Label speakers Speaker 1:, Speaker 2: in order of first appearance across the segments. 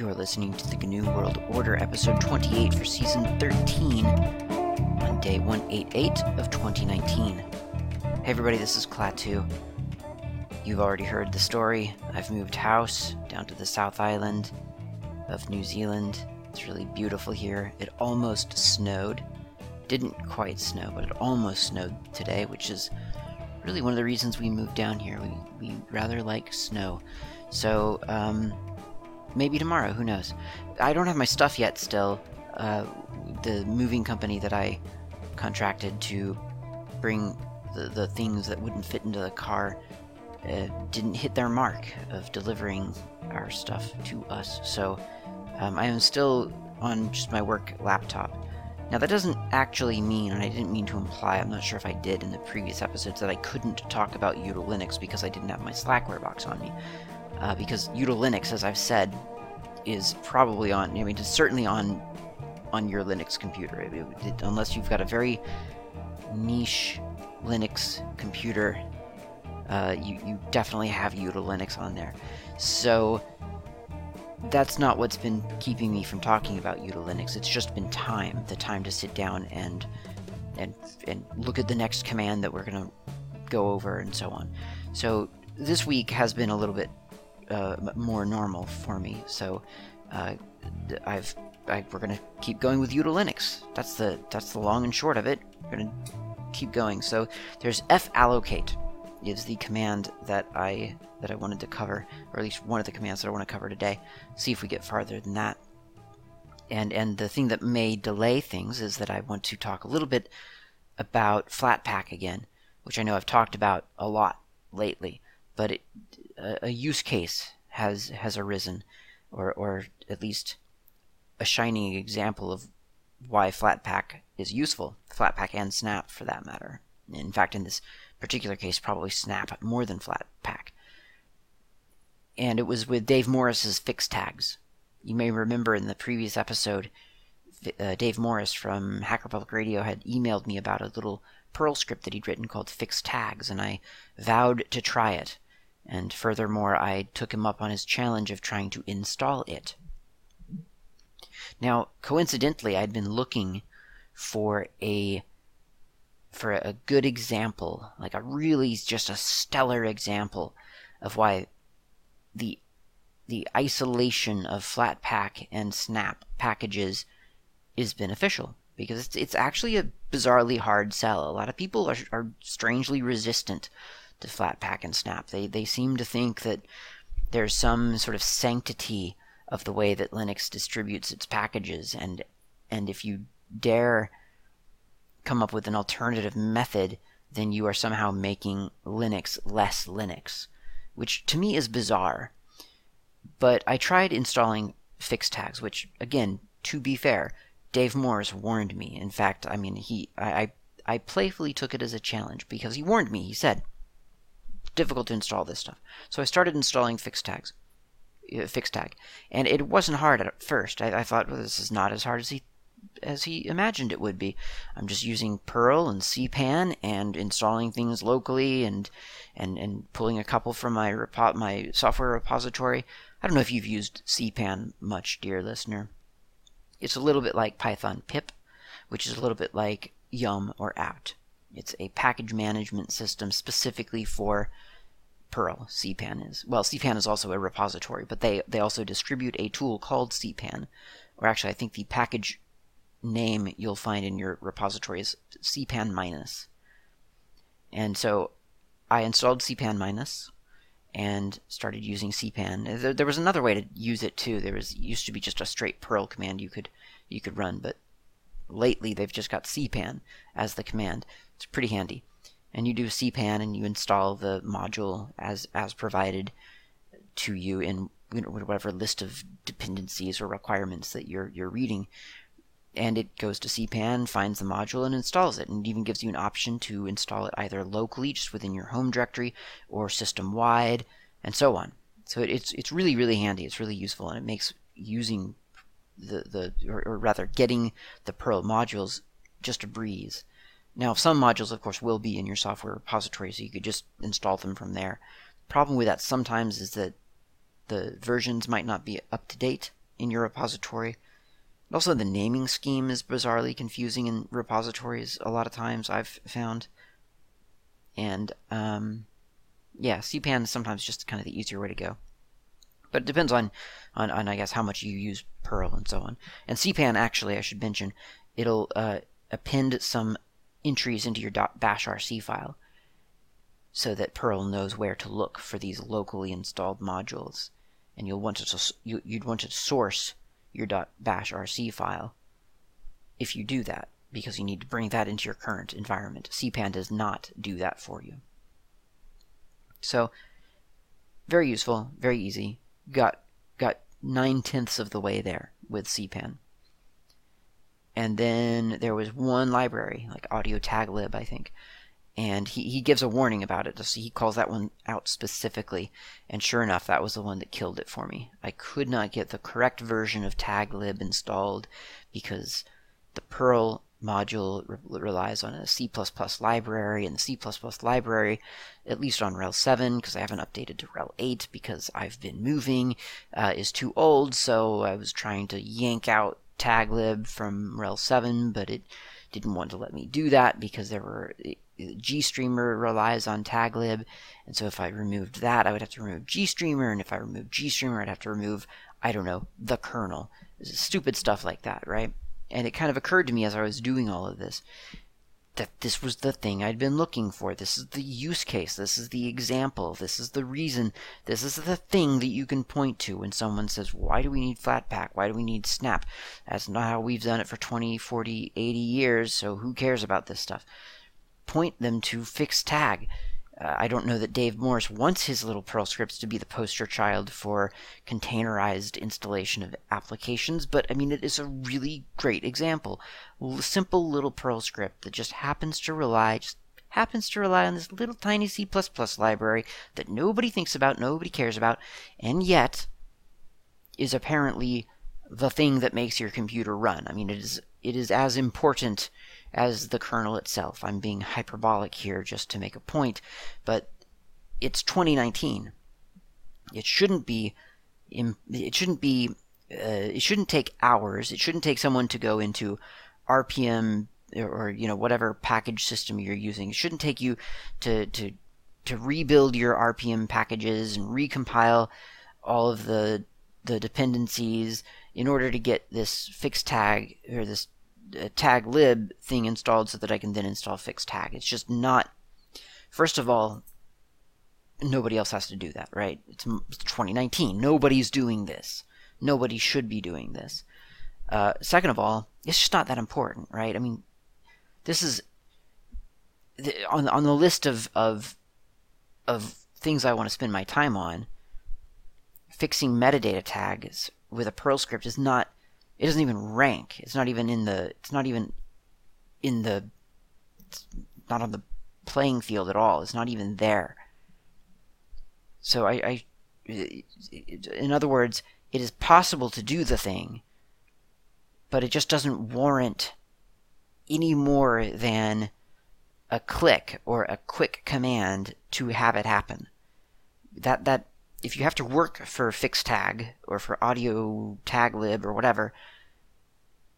Speaker 1: You are listening to the GNU World Order, episode 28 for season 13, on day 188 of 2019. Hey everybody, this is Klaatu. You've already heard the story. I've moved house down to the South Island of New Zealand. It's really beautiful here. It almost snowed. Didn't quite snow, but it almost snowed today, which is really one of the reasons we moved down here. We, we rather like snow. So, um, maybe tomorrow, who knows? I don't have my stuff yet still. Uh, the moving company that I contracted to bring the, the things that wouldn't fit into the car uh, didn't hit their mark of delivering our stuff to us. So um, I am still on just my work laptop. Now, that doesn't actually mean, and I didn't mean to imply, I'm not sure if I did in the previous episodes, that I couldn't talk about Util Linux because I didn't have my Slackware box on me. Uh, because Util Linux, as I've said, is probably on, I mean, it's certainly on on your Linux computer. It, it, unless you've got a very niche Linux computer, uh, you, you definitely have Util Linux on there. So that's not what's been keeping me from talking about Util Linux. It's just been time, the time to sit down and and and look at the next command that we're going to go over and so on. So this week has been a little bit uh, more normal for me. So uh, I've I, we're to keep going with Util Linux. That's the that's the long and short of it. We're to keep going. So there's fallocate is the command that I that I wanted to cover, or at least one of the commands that I want to cover today. See if we get farther than that. And and the thing that may delay things is that I want to talk a little bit about Flatpak again, which I know I've talked about a lot lately, but it, a, use case has has arisen, or or at least a shining example of why Flatpak is useful. Flatpak and Snap, for that matter. In fact, in this particular case, probably Snap more than Flatpak. And it was with Dave Morris's fix tags. You may remember in the previous episode, uh, Dave Morris from Hacker Public Radio had emailed me about a little Perl script that he'd written called Fix Tags, and I vowed to try it. And furthermore, I took him up on his challenge of trying to install it. Now, coincidentally, I'd been looking for a for a good example, like a really just a stellar example of why the the isolation of Flatpak and Snap packages is beneficial because it's it's actually a bizarrely hard sell. A lot of people are, are strangely resistant to Flatpak and Snap. They they seem to think that there's some sort of sanctity of the way that Linux distributes its packages and and if you dare come up with an alternative method, then you are somehow making Linux less Linux, which to me is bizarre. But I tried installing fix tags, which again, to be fair, Dave Morris warned me. In fact, I mean, he I, I, I playfully took it as a challenge because he warned me. He said, difficult to install this stuff. So I started installing fix tags, uh, fix tag, and it wasn't hard at first. I, I thought, well, this is not as hard as he as he imagined it would be. I'm just using Perl and CPAN and installing things locally and and and pulling a couple from my repo- my software repository. I don't know if you've used CPAN much, dear listener. It's a little bit like Python pip, which is a little bit like Yum or apt. It's a package management system specifically for Perl. CPAN is well, CPAN is also a repository, but they they also distribute a tool called CPAN, or actually, I think the package name you'll find in your repository is cpanminus. And so I installed cpanminus and started using cpan. There, there, was another way to use it too. There was used to be just a straight Perl command you could you could run, but lately they've just got cpan as the command. It's pretty handy. And you do cpan and you install the module as as provided to you in you know, whatever list of dependencies or requirements that you're you're reading and it goes to cpan, finds the module, and installs it. And it even gives you an option to install it either locally, just within your home directory, or system wide, and so on. So it's it's really really handy. It's really useful, and it makes using the the or, or rather getting the Perl modules just a breeze. Now, some modules, of course, will be in your software repository, so you could just install them from there. The problem with that sometimes is that the versions might not be up to date in your repository. Also, the naming scheme is bizarrely confusing in repositories a lot of times, I've found. And, um, yeah, CPAN is sometimes just kind of the easier way to go. But it depends on, on, on, I guess, how much you use Perl and so on. And CPAN, actually, I should mention, it'll uh, append some entries into your .bashrc file so that Perl knows where to look for these locally installed modules. And you'll want to you, would want to source your .bashrc file if you do that, because you need to bring that into your current environment. CPAN does not do that for you. So, very useful, very easy. Got got nine tenths of the way there with CPAN. And then there was one library, like Audio Taglib, I think, and he, he gives a warning about it. So he calls that one out specifically, and sure enough, that was the one that killed it for me. I could not get the correct version of taglib installed because the Perl module re- relies on a C++ library, and the C++ library, at least on RHEL 7, because I haven't updated to RHEL 8 because I've been moving, uh, is too old. So I was trying to yank out taglib from RHEL 7, but it didn't want to let me do that because there were eh, GStreamer relies on taglib, and so if I removed that, I would have to remove GStreamer, and if I removed GStreamer, I'd have to remove, I don't know, the kernel. Stupid stuff like that, right? And it kind of occurred to me as I was doing all of this that this was the thing I'd been looking for. This is the use case. This is the example. This is the reason. This is the thing that you can point to when someone says, Why do we need Flatpak? Why do we need Snap? That's not how we've done it for 20, 40, 80 years, so who cares about this stuff? point them to Fixtag. Uh, I don't know that Dave Morris wants his little Perl scripts to be the poster child for containerized installation of applications, but I mean, it is a really great example. Simple little Perl script that just happens to rely, just happens to rely on this little tiny C library that nobody thinks about, nobody cares about, and yet is apparently the thing that makes your computer run. I mean, it is it is as important as the kernel itself. I'm being hyperbolic here just to make a point, but it's 2019. It shouldn't be. It shouldn't be. Uh, it shouldn't take hours. It shouldn't take someone to go into RPM or you know whatever package system you're using. It shouldn't take you to to to rebuild your RPM packages and recompile all of the the dependencies in order to get this fixed Fixtag or this taglib thing installed so that I can then install fix tag. It's just not. First of all, nobody else has to do that, right? It's 2019. Nobody's doing this. Nobody should be doing this. Uh, second of all, it's just not that important, right? I mean, this is on on the list of of of things I want to spend my time on. Fixing metadata tags with a Perl script is not it doesn't even rank. It's not even in the. It's not even in the. It's not on the playing field at all. It's not even there. So I, I in other words, it is possible to do the thing, but it just doesn't warrant any more than a click or a quick command to have it happen. That that if you have to work for Fixtag or for audio taglib or whatever,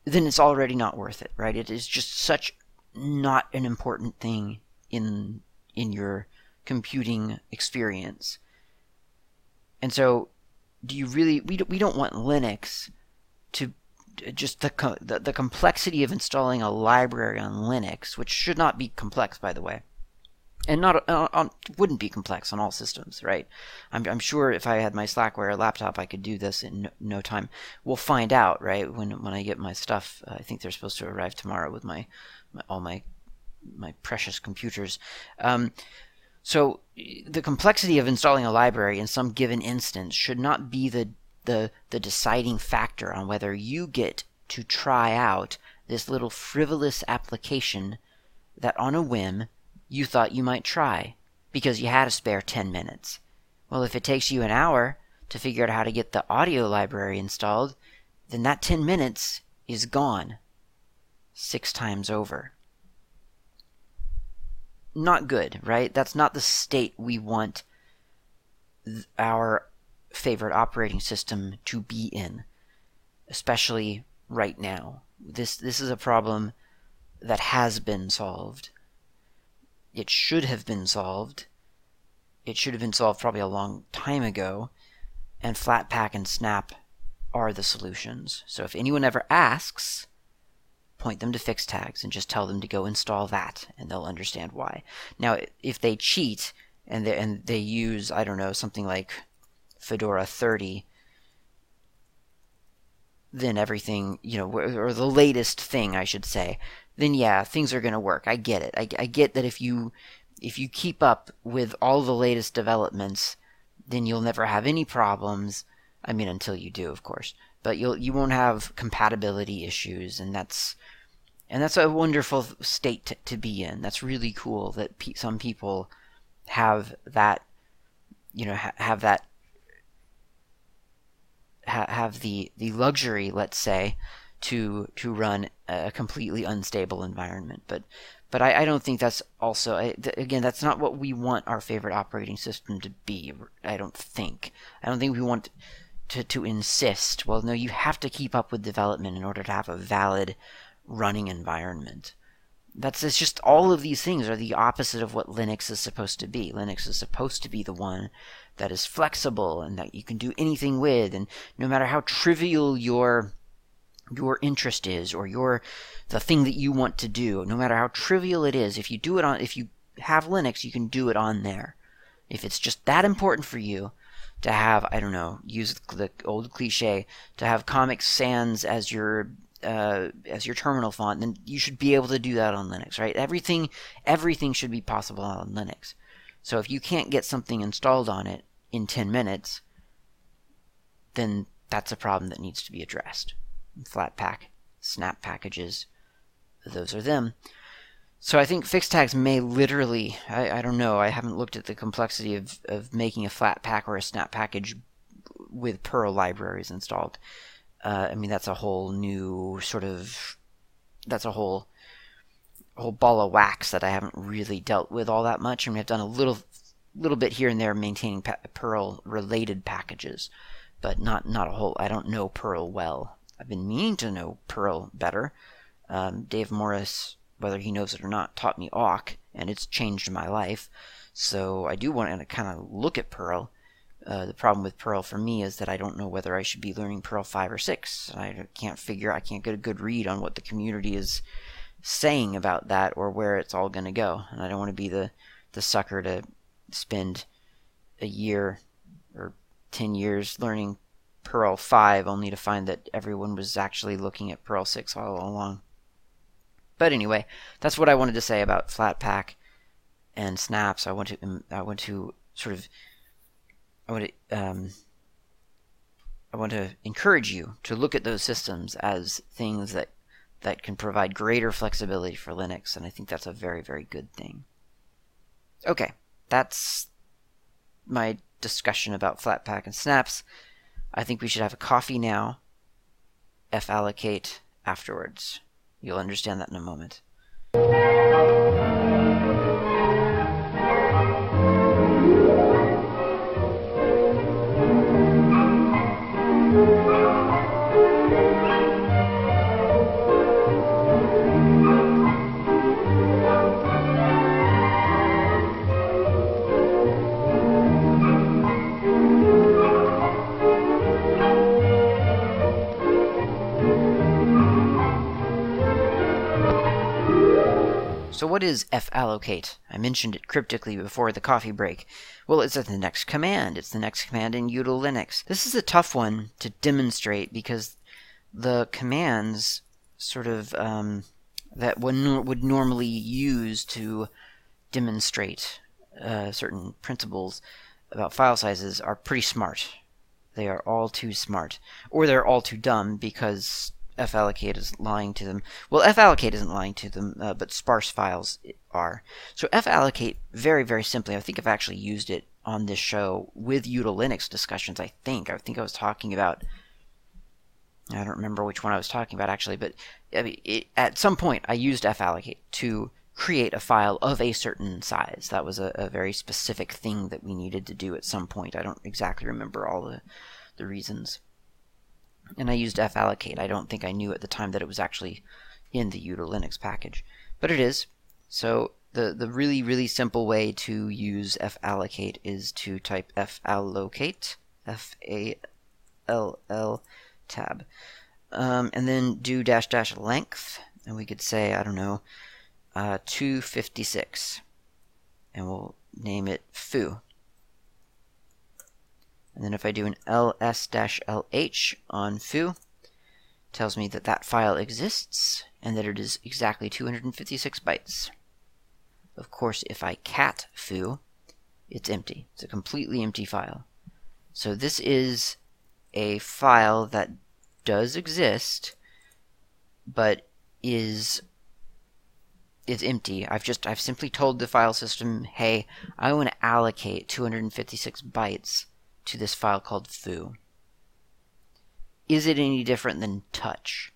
Speaker 1: then it's already not worth it, right? It is just such not an important thing in in your computing experience. And so, do you really? We don't, we don't want Linux to just the, the the complexity of installing a library on Linux, which should not be complex, by the way and not uh, on, wouldn't be complex on all systems, right? I'm, I'm sure if I had my Slackware laptop, I could do this in no, no, time. We'll find out, right? When when I get my stuff, uh, I think they're supposed to arrive tomorrow with my, my all my my precious computers. Um, so the complexity of installing a library in some given instance should not be the the the deciding factor on whether you get to try out this little frivolous application that on a whim you thought you might try because you had a spare 10 minutes. Well, if it takes you an hour to figure out how to get the audio library installed, then that 10 minutes is gone six times over. Not good, right? That's not the state we want our favorite operating system to be in. especially right now. This this is a problem that has been solved. It should have been solved. It should have been solved probably a long time ago, and Flatpak and Snap are the solutions. So if anyone ever asks, point them to Fixtags and just tell them to go install that, and they'll understand why. Now, if they cheat and they, and they use I don't know something like Fedora 30 then everything, you know, or the latest thing, I should say, then yeah, things are going to work. I get it. I, I get that if you if you keep up with all the latest developments, then you'll never have any problems. I mean, until you do, of course. But you'll you won't have compatibility issues, and that's and that's a wonderful state to, to be in. That's really cool that pe- some people have that, you know, ha- have that ha- have the the luxury, let's say, to to run a completely unstable environment. But but I, I don't think that's also I, th- again that's not what we want our favorite operating system to be. I don't think. I don't think we want to to insist. Well, no, you have to keep up with development in order to have a valid running environment. That's it's just all of these things are the opposite of what Linux is supposed to be. Linux is supposed to be the one that is flexible and that you can do anything with and no matter how trivial your your interest is or your the thing that you want to do no matter how trivial it is if you do it on if you have linux you can do it on there. If it's just that important for you to have i don't know use the old cliche to have comic sans as your uh, as your terminal font then you should be able to do that on linux right? Everything everything should be possible on linux. So if you can't get something installed on it in 10 minutes, then that's a problem that needs to be addressed. Flatpak, snap packages, those are them. So I think fixed tags may literally, I, I don't know, I haven't looked at the complexity of, of making a Flatpak or a snap package with Perl libraries installed. Uh, I mean, that's a whole new sort of, that's a whole whole ball of wax that I haven't really dealt with all that much. I mean, I've done a little little bit here and there maintaining pa- Perl related packages, but not not a whole. I don't know Perl well. I've been meaning to know Perl better. Um, Dave Morris, whether he knows it or not, taught me awk, and it's changed my life. So I do want to kind of look at Perl. Uh, the problem with Perl for me is that I don't know whether I should be learning Perl 5 or 6. I can't figure, I can't get a good read on what the community is saying about that or where it's all going to go. And I don't want to be the, the sucker to spend a year or 10 years learning Perl 5 only to find that everyone was actually looking at Perl 6 all along. But anyway, that's what I wanted to say about Flatpak and snaps. I want to um, I want to sort of I want to um, I want to encourage you to look at those systems as things that that can provide greater flexibility for Linux, and I think that's a very, very good thing. Okay, that's my discussion about Flatpak and snaps. I think we should have a coffee now, fallocate afterwards. You'll understand that in a moment. So what is fallocate? I mentioned it cryptically before the coffee break. Well, it's the next command. It's the next command in util Linux. This is a tough one to demonstrate because the commands sort of um, that one would normally use to demonstrate uh, certain principles about file sizes are pretty smart. They are all too smart. Or they're all too dumb because fallocate is lying to them. Well, fallocate isn't lying to them, uh, but sparse files are. So fallocate, very, very simply, I think I've actually used it on this show with util Linux discussions, I think. I think I was talking about, I don't remember which one I was talking about actually, but I mean, it, at some point I used fallocate to create a file of a certain size. That was a, a, very specific thing that we needed to do at some point. I don't exactly remember all the, the reasons. And I used fallocate. I don't think I knew at the time that it was actually in the util Linux package, but it is. So the, the really, really simple way to use fallocate is to type fallocate, F-A-L-L tab, um, and then do dash dash length, and we could say, I don't know, uh, 256, and we'll name it foo. And then if I do an ls-lh on foo, tells me that that file exists and that it is exactly 256 bytes. Of course, if I cat foo, it's empty. It's a completely empty file. So this is a file that does exist, but is is empty. I've just I've simply told the file system, hey, I want to allocate 256 bytes to this file called foo. Is it any different than touch?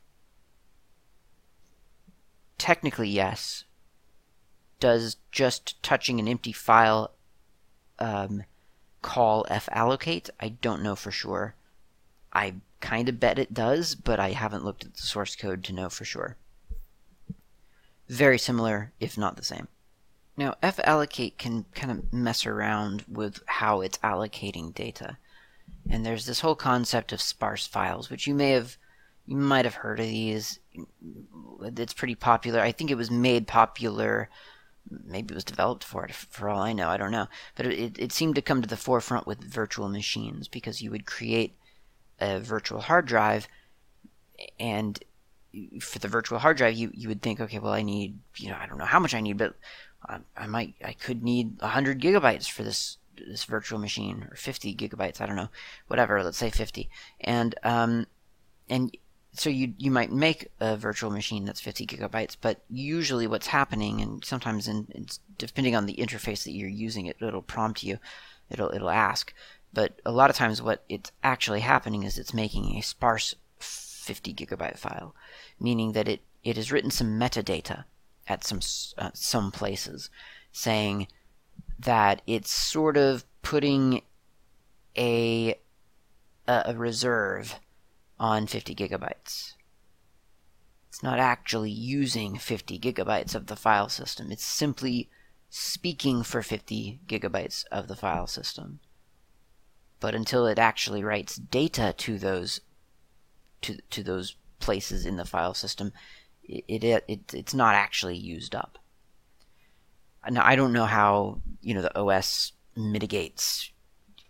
Speaker 1: Technically, yes. Does just touching an empty file um, call fallocate? I don't know for sure. I kind of bet it does, but I haven't looked at the source code to know for sure. Very similar, if not the same. Now, fallocate can kind of mess around with how it's allocating data. And there's this whole concept of sparse files, which you may have you might have heard of these. It's pretty popular. I think it was made popular maybe it was developed for it for all I know. I don't know. But it, it seemed to come to the forefront with virtual machines because you would create a virtual hard drive and for the virtual hard drive you, you would think okay well I need you know I don't know how much I need but I, might I could need 100 gigabytes for this this virtual machine or 50 gigabytes I don't know whatever let's say 50 and um and so you you might make a virtual machine that's 50 gigabytes but usually what's happening and sometimes in depending on the interface that you're using it it'll prompt you it'll it'll ask. But a lot of times what it's actually happening is it's making a sparse 50 gigabyte file meaning that it it has written some metadata at some uh, some places, saying that it's sort of putting a a reserve on 50 gigabytes. It's not actually using 50 gigabytes of the file system. It's simply speaking for 50 gigabytes of the file system. But until it actually writes data to those to to those places in the file system, it, it, it it's not actually used up. Now I don't know how you know the OS mitigates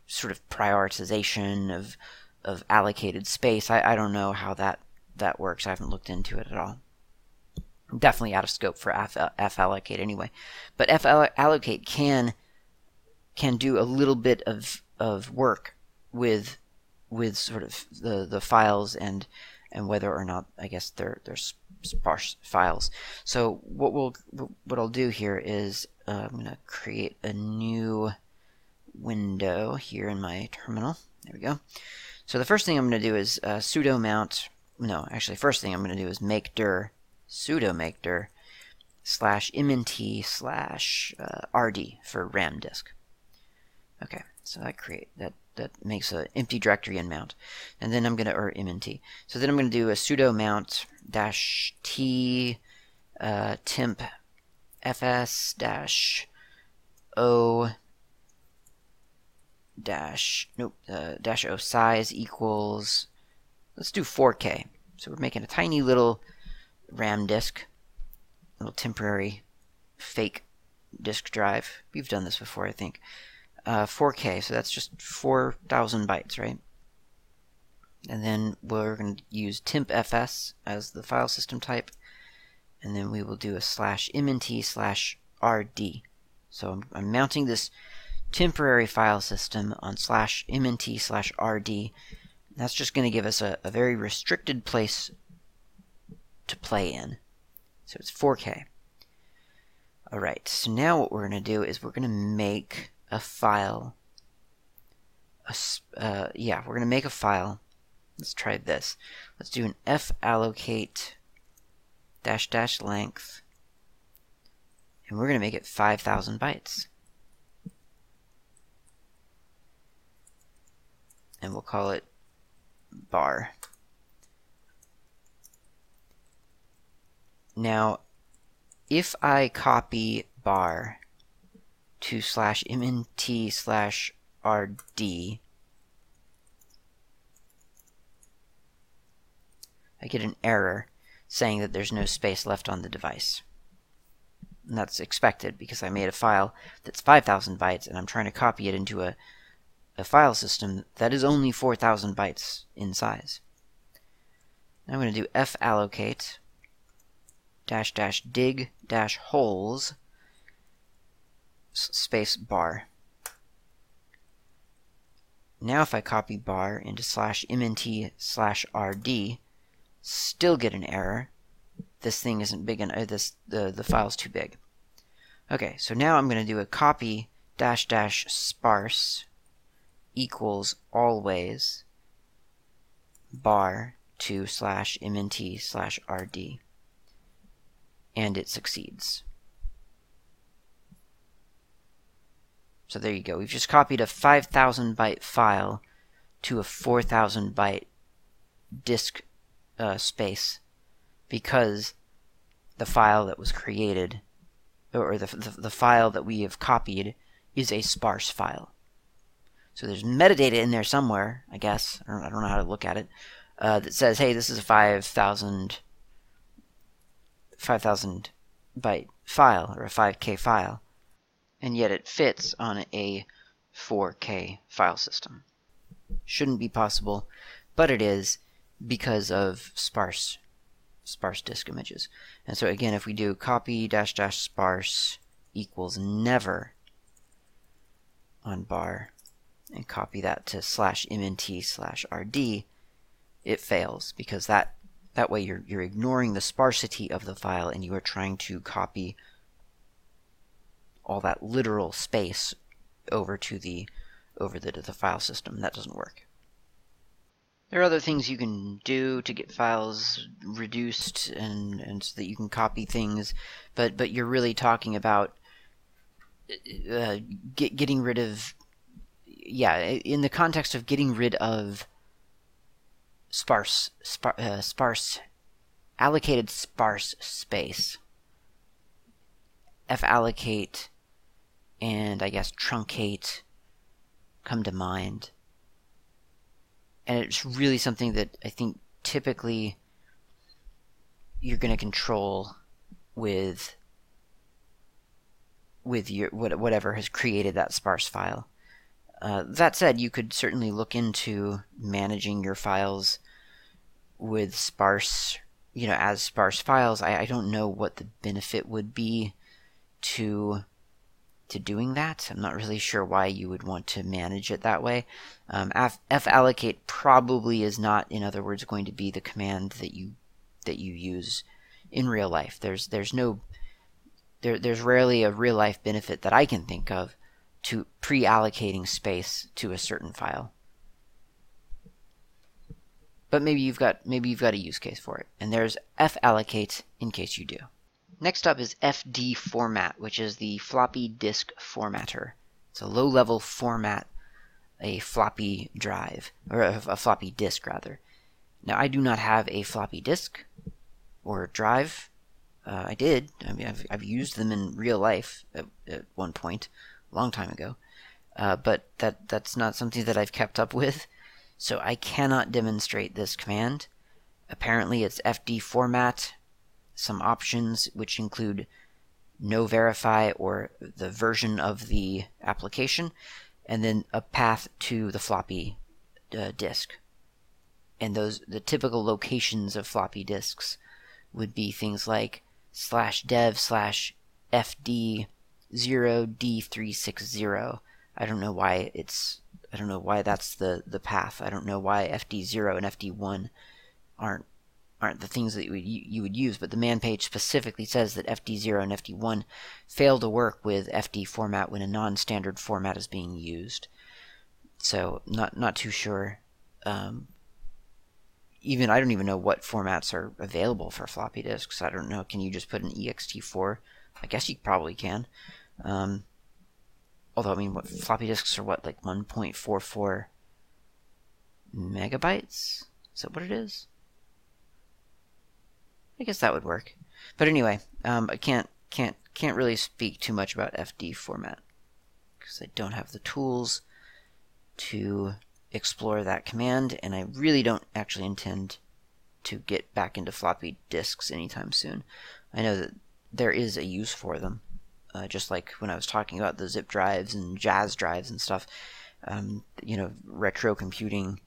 Speaker 1: sort of prioritization of of allocated space. I, I don't know how that that works. I haven't looked into it at all. Definitely out of scope for F, fallocate anyway, but fallocate can can do a little bit of of work with with sort of the the files and and whether or not I guess they're they're sparse files. So what we'll what I'll do here is uh, I'm going to create a new window here in my terminal. There we go. So the first thing I'm going to do is uh, sudo mount. No, actually, first thing I'm going to do is make dir sudo make dir slash mnt slash uh, rd for RAM disk. Okay, so I create that that makes an empty directory in mount. And then I'm going to, or mnt. So then I'm going to do a sudo mount dash t uh, temp fs dash o dash, nope, uh, dash o size equals, let's do 4K. So we're making a tiny little RAM disk, little temporary fake disk drive. We've done this before, I think uh, 4K, so that's just 4,000 bytes, right? And then we're going to use tmpfs as the file system type, and then we will do a slash mnt slash rd. So I'm, I'm mounting this temporary file system on slash mnt slash rd. That's just going to give us a, a very restricted place to play in. So it's 4K. Alright, so now what we're going to do is we're going to make a file. A, uh, yeah, we're going to make a file. Let's try this. Let's do an f allocate dash dash length. And we're going to make it 5,000 bytes. And we'll call it bar. Now, if I copy bar to slash mnt slash rd, I get an error saying that there's no space left on the device. And that's expected because I made a file that's 5,000 bytes and I'm trying to copy it into a, a file system that is only 4,000 bytes in size. Now I'm going to do fallocate dash dash dig dash holes space bar. Now if I copy bar into slash mnt slash rd, still get an error. This thing isn't big enough. Uh, this the the file's too big. Okay, so now I'm going to do a copy dash dash sparse equals always bar to slash mnt slash rd and it succeeds. So there you go. We've just copied a 5,000 byte file to a 4,000 byte disk uh, space because the file that was created, or the, the, the file that we have copied, is a sparse file. So there's metadata in there somewhere, I guess. I don't, I don't know how to look at it. Uh, that says, hey, this is a 5,000 5,000 byte file or a 5K file, and yet it fits on a 4K file system. Shouldn't be possible, but it is because of sparse sparse disk images. And so again, if we do copy dash dash sparse equals never on bar and copy that to slash mnt slash rd, it fails because that that way you're, you're ignoring the sparsity of the file and you are trying to copy all that literal space over to the over the, the file system. That doesn't work. There are other things you can do to get files reduced and, and so that you can copy things, but but you're really talking about uh, get, getting rid of yeah in the context of getting rid of sparse, spar, uh, sparse, allocated sparse space. fallocate and I guess truncate come to mind. And it's really something that I think typically you're going to control with with your whatever has created that sparse file. Uh, that said, you could certainly look into managing your files with sparse, you know, as sparse files. I, I don't know what the benefit would be to to doing that. I'm not really sure why you would want to manage it that way. Um, allocate probably is not, in other words, going to be the command that you that you use in real life. There's there's no there there's rarely a real life benefit that I can think of to pre-allocating space to a certain file. But maybe you've got maybe you've got a use case for it. And there's fallocate in case you do. Next up is fdformat, which is the floppy disk formatter. It's a low-level format a floppy drive or a, a floppy disk rather. Now I do not have a floppy disk or drive. Uh, I did. I mean, I've, I've used them in real life at, at one point a long time ago. Uh, but that that's not something that I've kept up with, so I cannot demonstrate this command. Apparently, it's fdformat, some options which include no verify or the version of the application, and then a path to the floppy uh, disk. And those the typical locations of floppy disks would be things like slash dev slash fd 0D360. I don't know why it's I don't know why that's the the path. I don't know why FD0 and FD1 aren't aren't the things that you would, you would use, but the man page specifically says that FD0 and FD1 fail to work with fdformat when a non-standard format is being used. So not not too sure. Um, even I don't even know what formats are available for floppy disks. I don't know. Can you just put an ext4? I guess you probably can. Um, although, I mean, what floppy disks are what, like 1.44 megabytes? Is that what it is? I guess that would work. But anyway, um, I can't can't can't really speak too much about fdformat because I don't have the tools to explore that command, and I really don't actually intend to get back into floppy disks anytime soon. I know that there is a use for them, uh, just like when I was talking about the zip drives and Jaz drives and stuff. Um, you know, retro computing,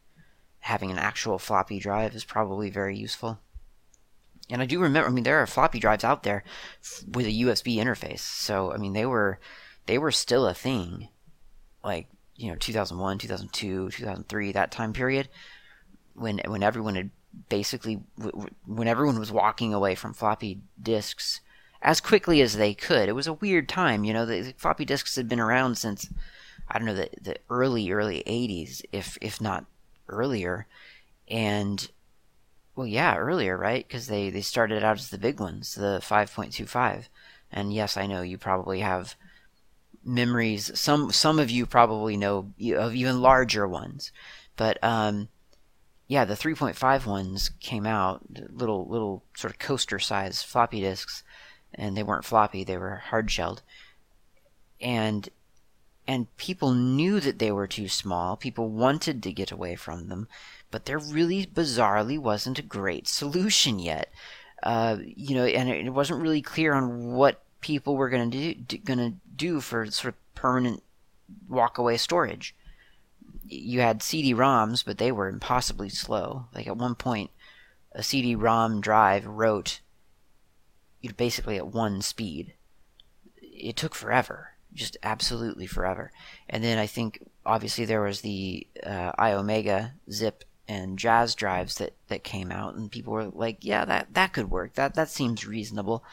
Speaker 1: having an actual floppy drive is probably very useful. And I do remember, I mean, there are floppy drives out there with a USB interface. So, I mean, they were they were still a thing, like you know, 2001, 2002, 2003, that time period, when when everyone had basically when everyone was walking away from floppy disks as quickly as they could. It was a weird time, you know. The floppy disks had been around since I don't know the the early early 80s, if if not earlier, and well, yeah, earlier, right? Because they they started out as the big ones, the 5.25. And yes, I know you probably have memories. Some some of you probably know of even larger ones, but um, yeah, the 3.5 ones came out, little little sort of coaster size floppy disks, and they weren't floppy; they were hard shelled, and and people knew that they were too small. People wanted to get away from them, but there really bizarrely wasn't a great solution yet. Uh, you know, and it wasn't really clear on what people were going to do, going to do for sort of permanent walkaway storage. You had CD-ROMs, but they were impossibly slow. Like at one point, a CD-ROM drive wrote you know, basically at one speed. It took forever, just absolutely forever. And then I think obviously there was the uh, Iomega zip and Jaz drives that, that came out and people were like yeah that, that could work. That that seems reasonable.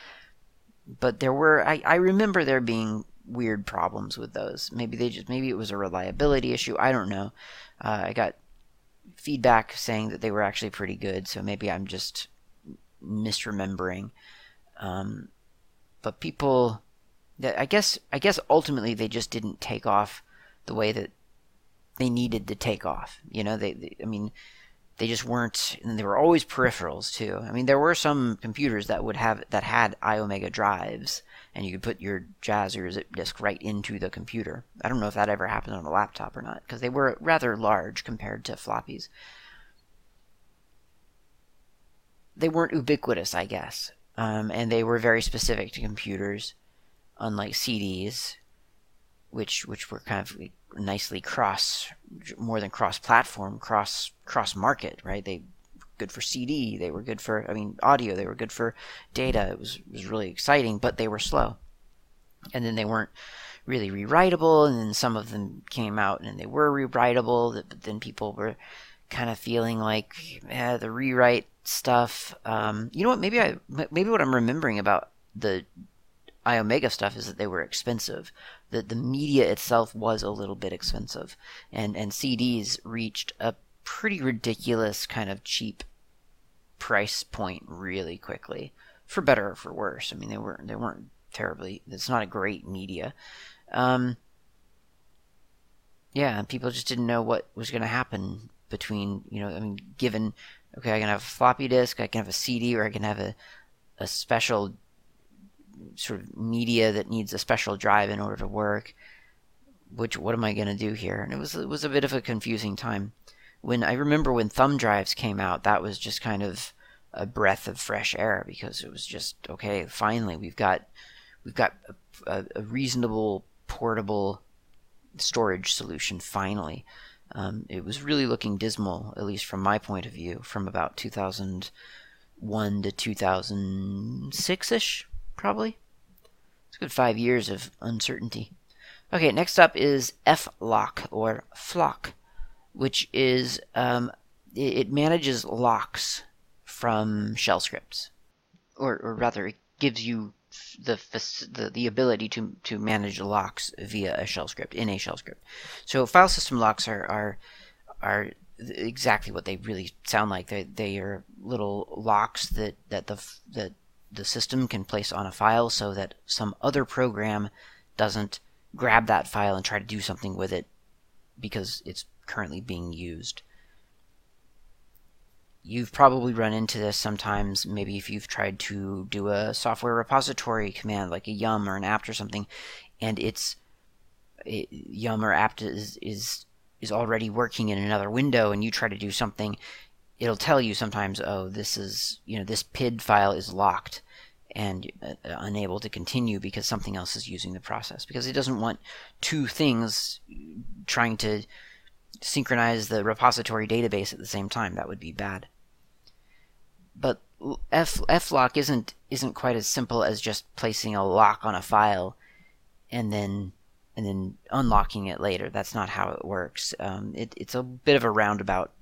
Speaker 1: But there were I, I remember there being weird problems with those. Maybe they just maybe it was a reliability issue. I don't know. Uh, i got feedback saying that they were actually pretty good so maybe i'm just misremembering. Um, but people i guess i guess ultimately they just didn't take off the way that they needed to take off. You know, they, they, I mean, they just weren't, and they were always peripherals too. I mean, there were some computers that would have that had Iomega drives, and you could put your Jaz or your zip disk right into the computer. I don't know if that ever happened on a laptop or not, because they were rather large compared to floppies. They weren't ubiquitous, I guess, um, and they were very specific to computers, unlike CDs, which which were kind of nicely cross more than cross platform cross cross market right they good for cd they were good for i mean audio they were good for data it was, was really exciting but they were slow and then they weren't really rewritable and then some of them came out and they were rewritable but then people were kind of feeling like eh, the rewrite stuff um, you know what maybe i maybe what i'm remembering about the Iomega stuff is that they were expensive. The the media itself was a little bit expensive, and and CDs reached a pretty ridiculous kind of cheap price point really quickly, for better or for worse. I mean, they weren't they weren't terribly. It's not a great media. Um, yeah, people just didn't know what was going to happen between you know. I mean, given okay, I can have a floppy disk, I can have a CD, or I can have a a special sort of media that needs a special drive in order to work. Which what am I going to do here? And it was it was a bit of a confusing time. When I remember when thumb drives came out, that was just kind of a breath of fresh air because it was just okay. Finally, we've got we've got a, a reasonable portable storage solution. Finally, um, it was really looking dismal, at least from my point of view, from about 2001 to 2006 ish probably. It's a good five years of uncertainty. Okay, next up is flock or flock, which is um, it, manages locks from shell scripts, or, or rather, it gives you the, the the ability to to manage locks via a shell script in a shell script. So file system locks are are are exactly what they really sound like. They they are little locks that that the that the system can place on a file so that some other program doesn't grab that file and try to do something with it because it's currently being used. you've probably run into this sometimes. Maybe if you've tried to do a software repository command like a yum or an apt or something, and it's it, yum or apt is is is already working in another window, and you try to do something, it'll tell you sometimes, oh, this is you know this PID file is locked and uh, unable to continue because something else is using the process because it doesn't want two things trying to synchronize the repository database at the same time. That would be bad. But F flock isn't isn't quite as simple as just placing a lock on a file and then and then unlocking it later. That's not how it works. Um, it, it's a bit of a roundabout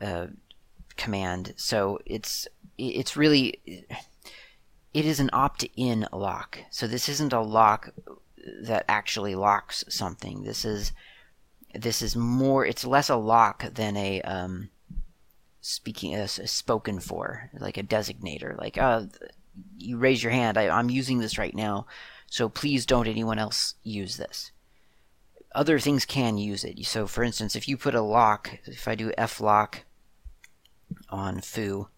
Speaker 1: uh, command. So it's it's really it is an opt-in lock. So this isn't a lock that actually locks something. This is this is more it's less a lock than a um, speaking a, a, spoken for like a designator like uh you raise your hand I, i'm using this right now so please don't anyone else use this other things can use it. So for instance if you put a lock if i do f lock on foo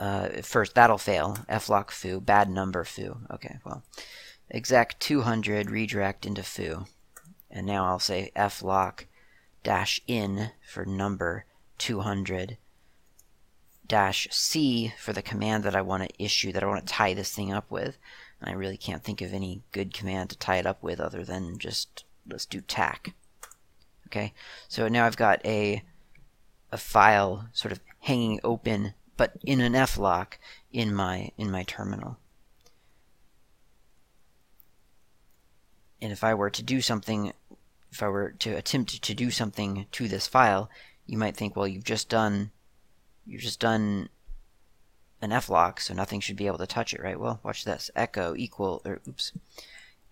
Speaker 1: uh, first that'll fail. F lock foo bad number foo. Okay well exec 200 redirect into foo. And now I'll say f lock dash in for number 200 dash C for the command that I want to issue, that I want to tie this thing up with. And I really can't think of any good command to tie it up with other than just, let's do tac. Okay, so now I've got a, a file sort of hanging open, but in an flock in my, in my terminal. And if I were to do something if I were to attempt to do something to this file, you might think, well, you've just done, you've just done an flock, so nothing should be able to touch it, right? Well, watch this. Echo equal, or oops,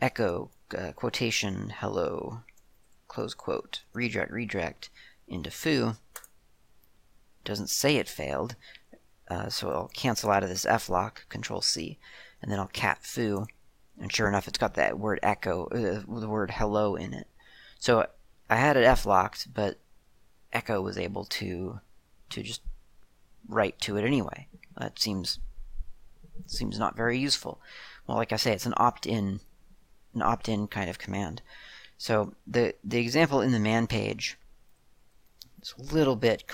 Speaker 1: echo uh, quotation hello, close quote, redirect redirect into foo. Doesn't say it failed, uh, so I'll cancel out of this F lock, control C, and then I'll cat foo, and sure enough, it's got that word echo, uh, the word hello in it. So I had it F locked, but Echo was able to to just write to it anyway. That seems seems not very useful. Well, like I say, it's an opt-in an opt-in kind of command. So the the example in the man page is a little bit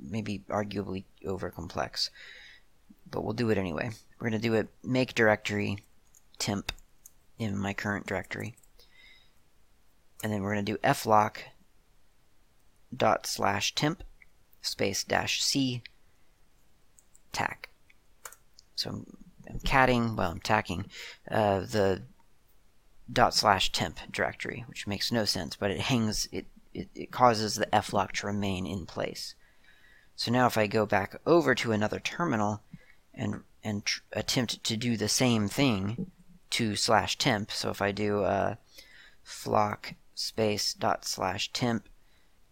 Speaker 1: maybe arguably over complex, but we'll do it anyway. We're going to do a make directory temp in my current directory and then we're going to do flock dot slash temp space dash c tac. So I'm, I'm catting, well, I'm tacking uh, the dot slash temp directory, which makes no sense, but it hangs, it, it, it causes the flock to remain in place. So now if I go back over to another terminal and and attempt to do the same thing to slash temp, so if I do uh, flock space dot slash temp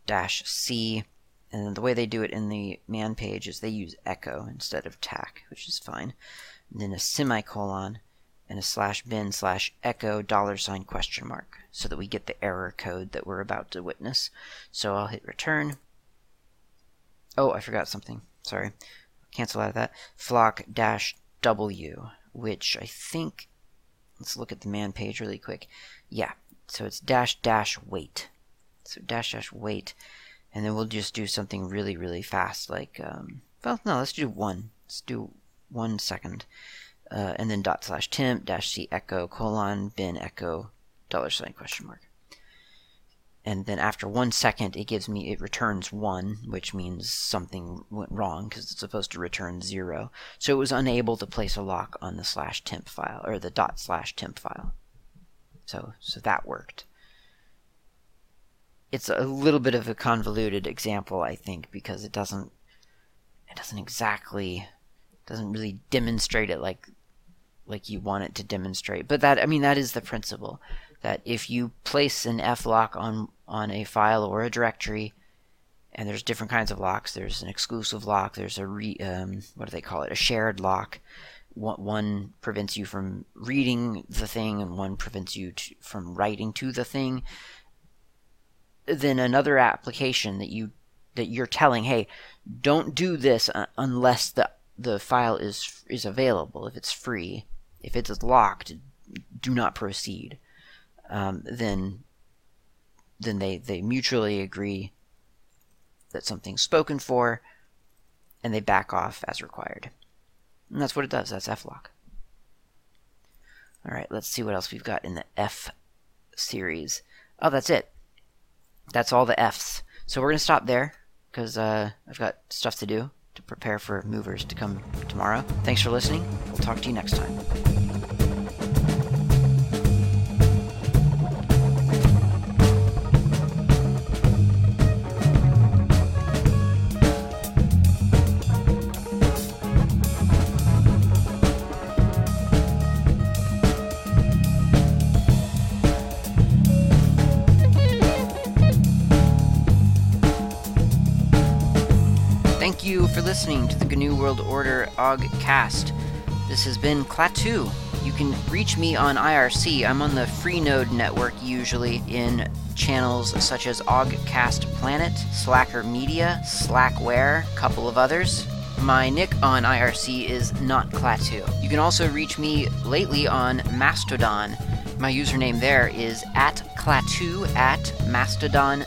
Speaker 1: dash c and the way they do it in the man page is they use echo instead of tac which is fine and then a semicolon and a slash bin slash echo dollar sign question mark so that we get the error code that we're about to witness so I'll hit return oh I forgot something sorry cancel out of that flock dash w which I think let's look at the man page really quick yeah so it's dash dash wait. So dash dash wait. And then we'll just do something really, really fast. Like, um, well, no, let's do one. Let's do one second. Uh, and then dot slash temp dash c echo colon bin echo dollar sign question mark. And then after one second, it gives me, it returns one, which means something went wrong because it's supposed to return zero. So it was unable to place a lock on the slash temp file, or the dot slash temp file. So, so that worked. It's a little bit of a convoluted example, I think, because it doesn't it doesn't exactly doesn't really demonstrate it like like you want it to demonstrate. But that I mean that is the principle that if you place an f lock on on a file or a directory, and there's different kinds of locks. There's an exclusive lock. There's a re, um, what do they call it? A shared lock one prevents you from reading the thing and one prevents you to, from writing to the thing then another application that you that you're telling, hey, don't do this uh, unless the the file is is available. If it's free, if it's locked, do not proceed. Um, then then they they mutually agree that something's spoken for, and they back off as required. And that's what it does. That's flock. All right, let's see what else we've got in the F series. Oh, that's it. That's all the Fs. So we're going to stop there because uh, I've got stuff to do to prepare for movers to come tomorrow. Thanks for listening. We'll talk to you next time. For listening to the GNU World Order Ogcast. This has been Klaatu. You can reach me on IRC. I'm on the Freenode network usually in channels such as Ogcast Planet, Slacker Media, Slackware, couple of others. My nick on IRC is not Klaatu. You can also reach me lately on Mastodon. My username there is at Klaatu at mastodon.xyz.